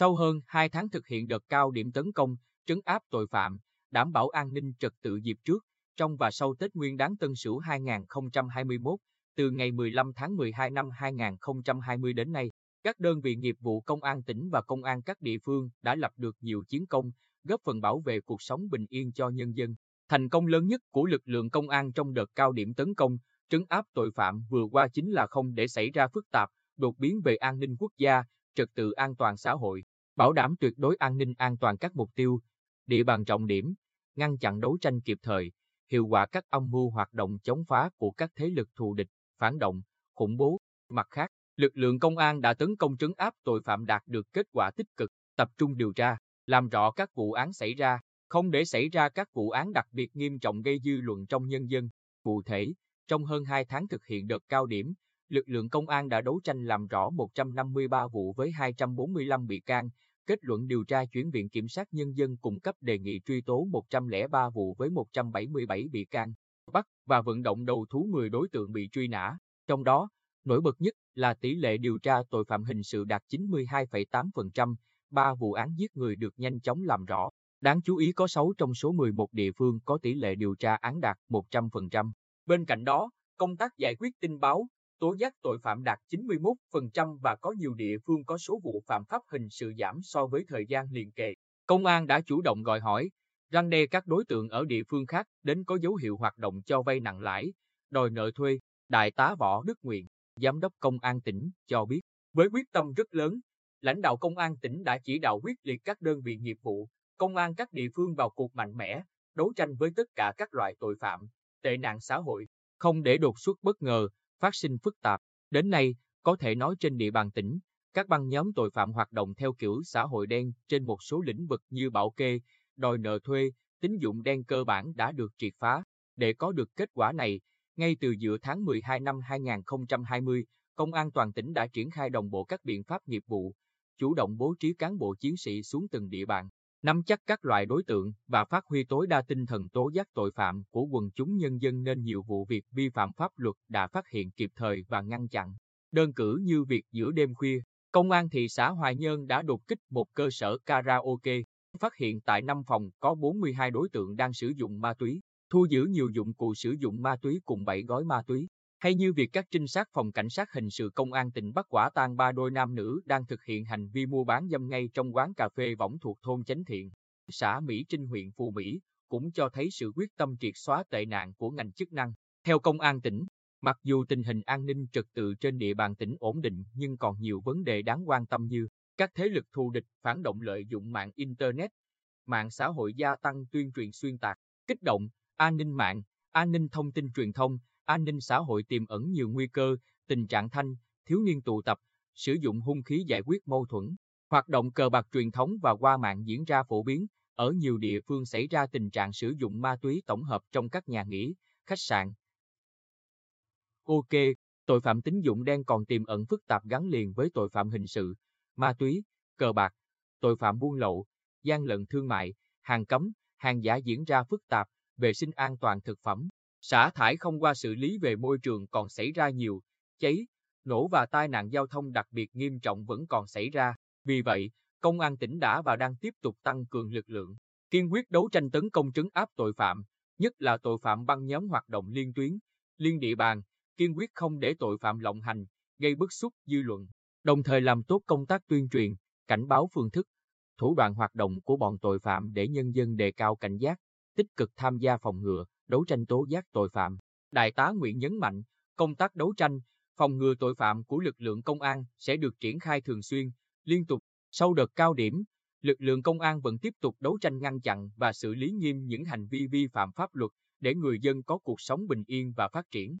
Sau hơn 2 tháng thực hiện đợt cao điểm tấn công, trấn áp tội phạm, đảm bảo an ninh trật tự dịp trước, trong và sau Tết Nguyên đán Tân Sửu 2021, từ ngày 15 tháng 12 năm 2020 đến nay, các đơn vị nghiệp vụ công an tỉnh và công an các địa phương đã lập được nhiều chiến công, góp phần bảo vệ cuộc sống bình yên cho nhân dân. Thành công lớn nhất của lực lượng công an trong đợt cao điểm tấn công, trấn áp tội phạm vừa qua chính là không để xảy ra phức tạp, đột biến về an ninh quốc gia, trật tự an toàn xã hội, bảo đảm tuyệt đối an ninh an toàn các mục tiêu, địa bàn trọng điểm, ngăn chặn đấu tranh kịp thời, hiệu quả các âm mưu hoạt động chống phá của các thế lực thù địch, phản động, khủng bố. Mặt khác, lực lượng công an đã tấn công trấn áp tội phạm đạt được kết quả tích cực, tập trung điều tra, làm rõ các vụ án xảy ra, không để xảy ra các vụ án đặc biệt nghiêm trọng gây dư luận trong nhân dân. Cụ thể, trong hơn 2 tháng thực hiện đợt cao điểm, lực lượng công an đã đấu tranh làm rõ 153 vụ với 245 bị can, kết luận điều tra chuyển viện kiểm sát nhân dân cung cấp đề nghị truy tố 103 vụ với 177 bị can, bắt và vận động đầu thú 10 đối tượng bị truy nã. Trong đó, nổi bật nhất là tỷ lệ điều tra tội phạm hình sự đạt 92,8%, 3 vụ án giết người được nhanh chóng làm rõ. Đáng chú ý có 6 trong số 11 địa phương có tỷ lệ điều tra án đạt 100%. Bên cạnh đó, công tác giải quyết tin báo, tố giác tội phạm đạt 91% và có nhiều địa phương có số vụ phạm pháp hình sự giảm so với thời gian liền kề. Công an đã chủ động gọi hỏi, răng đe các đối tượng ở địa phương khác đến có dấu hiệu hoạt động cho vay nặng lãi, đòi nợ thuê. Đại tá Võ Đức Nguyện, Giám đốc Công an tỉnh, cho biết, với quyết tâm rất lớn, lãnh đạo Công an tỉnh đã chỉ đạo quyết liệt các đơn vị nghiệp vụ, công an các địa phương vào cuộc mạnh mẽ, đấu tranh với tất cả các loại tội phạm, tệ nạn xã hội, không để đột xuất bất ngờ, phát sinh phức tạp. Đến nay, có thể nói trên địa bàn tỉnh, các băng nhóm tội phạm hoạt động theo kiểu xã hội đen trên một số lĩnh vực như bảo kê, đòi nợ thuê, tín dụng đen cơ bản đã được triệt phá. Để có được kết quả này, ngay từ giữa tháng 12 năm 2020, Công an toàn tỉnh đã triển khai đồng bộ các biện pháp nghiệp vụ, chủ động bố trí cán bộ chiến sĩ xuống từng địa bàn, nắm chắc các loại đối tượng và phát huy tối đa tinh thần tố giác tội phạm của quần chúng nhân dân nên nhiều vụ việc vi phạm pháp luật đã phát hiện kịp thời và ngăn chặn. Đơn cử như việc giữa đêm khuya, Công an thị xã Hoài Nhơn đã đột kích một cơ sở karaoke, phát hiện tại 5 phòng có 42 đối tượng đang sử dụng ma túy, thu giữ nhiều dụng cụ sử dụng ma túy cùng 7 gói ma túy. Hay như việc các trinh sát phòng cảnh sát hình sự công an tỉnh bắt quả tang ba đôi nam nữ đang thực hiện hành vi mua bán dâm ngay trong quán cà phê võng thuộc thôn Chánh Thiện, xã Mỹ Trinh huyện Phù Mỹ, cũng cho thấy sự quyết tâm triệt xóa tệ nạn của ngành chức năng. Theo công an tỉnh, mặc dù tình hình an ninh trật tự trên địa bàn tỉnh ổn định nhưng còn nhiều vấn đề đáng quan tâm như các thế lực thù địch phản động lợi dụng mạng Internet, mạng xã hội gia tăng tuyên truyền xuyên tạc, kích động, an ninh mạng, an ninh thông tin truyền thông, an ninh xã hội tiềm ẩn nhiều nguy cơ, tình trạng thanh, thiếu niên tụ tập, sử dụng hung khí giải quyết mâu thuẫn, hoạt động cờ bạc truyền thống và qua mạng diễn ra phổ biến, ở nhiều địa phương xảy ra tình trạng sử dụng ma túy tổng hợp trong các nhà nghỉ, khách sạn. Ok, tội phạm tín dụng đen còn tiềm ẩn phức tạp gắn liền với tội phạm hình sự, ma túy, cờ bạc, tội phạm buôn lậu, gian lận thương mại, hàng cấm, hàng giả diễn ra phức tạp, vệ sinh an toàn thực phẩm, Xả thải không qua xử lý về môi trường còn xảy ra nhiều, cháy, nổ và tai nạn giao thông đặc biệt nghiêm trọng vẫn còn xảy ra. Vì vậy, Công an tỉnh đã và đang tiếp tục tăng cường lực lượng, kiên quyết đấu tranh tấn công trấn áp tội phạm, nhất là tội phạm băng nhóm hoạt động liên tuyến, liên địa bàn, kiên quyết không để tội phạm lộng hành, gây bức xúc dư luận, đồng thời làm tốt công tác tuyên truyền, cảnh báo phương thức, thủ đoạn hoạt động của bọn tội phạm để nhân dân đề cao cảnh giác, tích cực tham gia phòng ngừa, đấu tranh tố giác tội phạm. Đại tá Nguyễn nhấn mạnh, công tác đấu tranh, phòng ngừa tội phạm của lực lượng công an sẽ được triển khai thường xuyên, liên tục. Sau đợt cao điểm, lực lượng công an vẫn tiếp tục đấu tranh ngăn chặn và xử lý nghiêm những hành vi vi phạm pháp luật để người dân có cuộc sống bình yên và phát triển.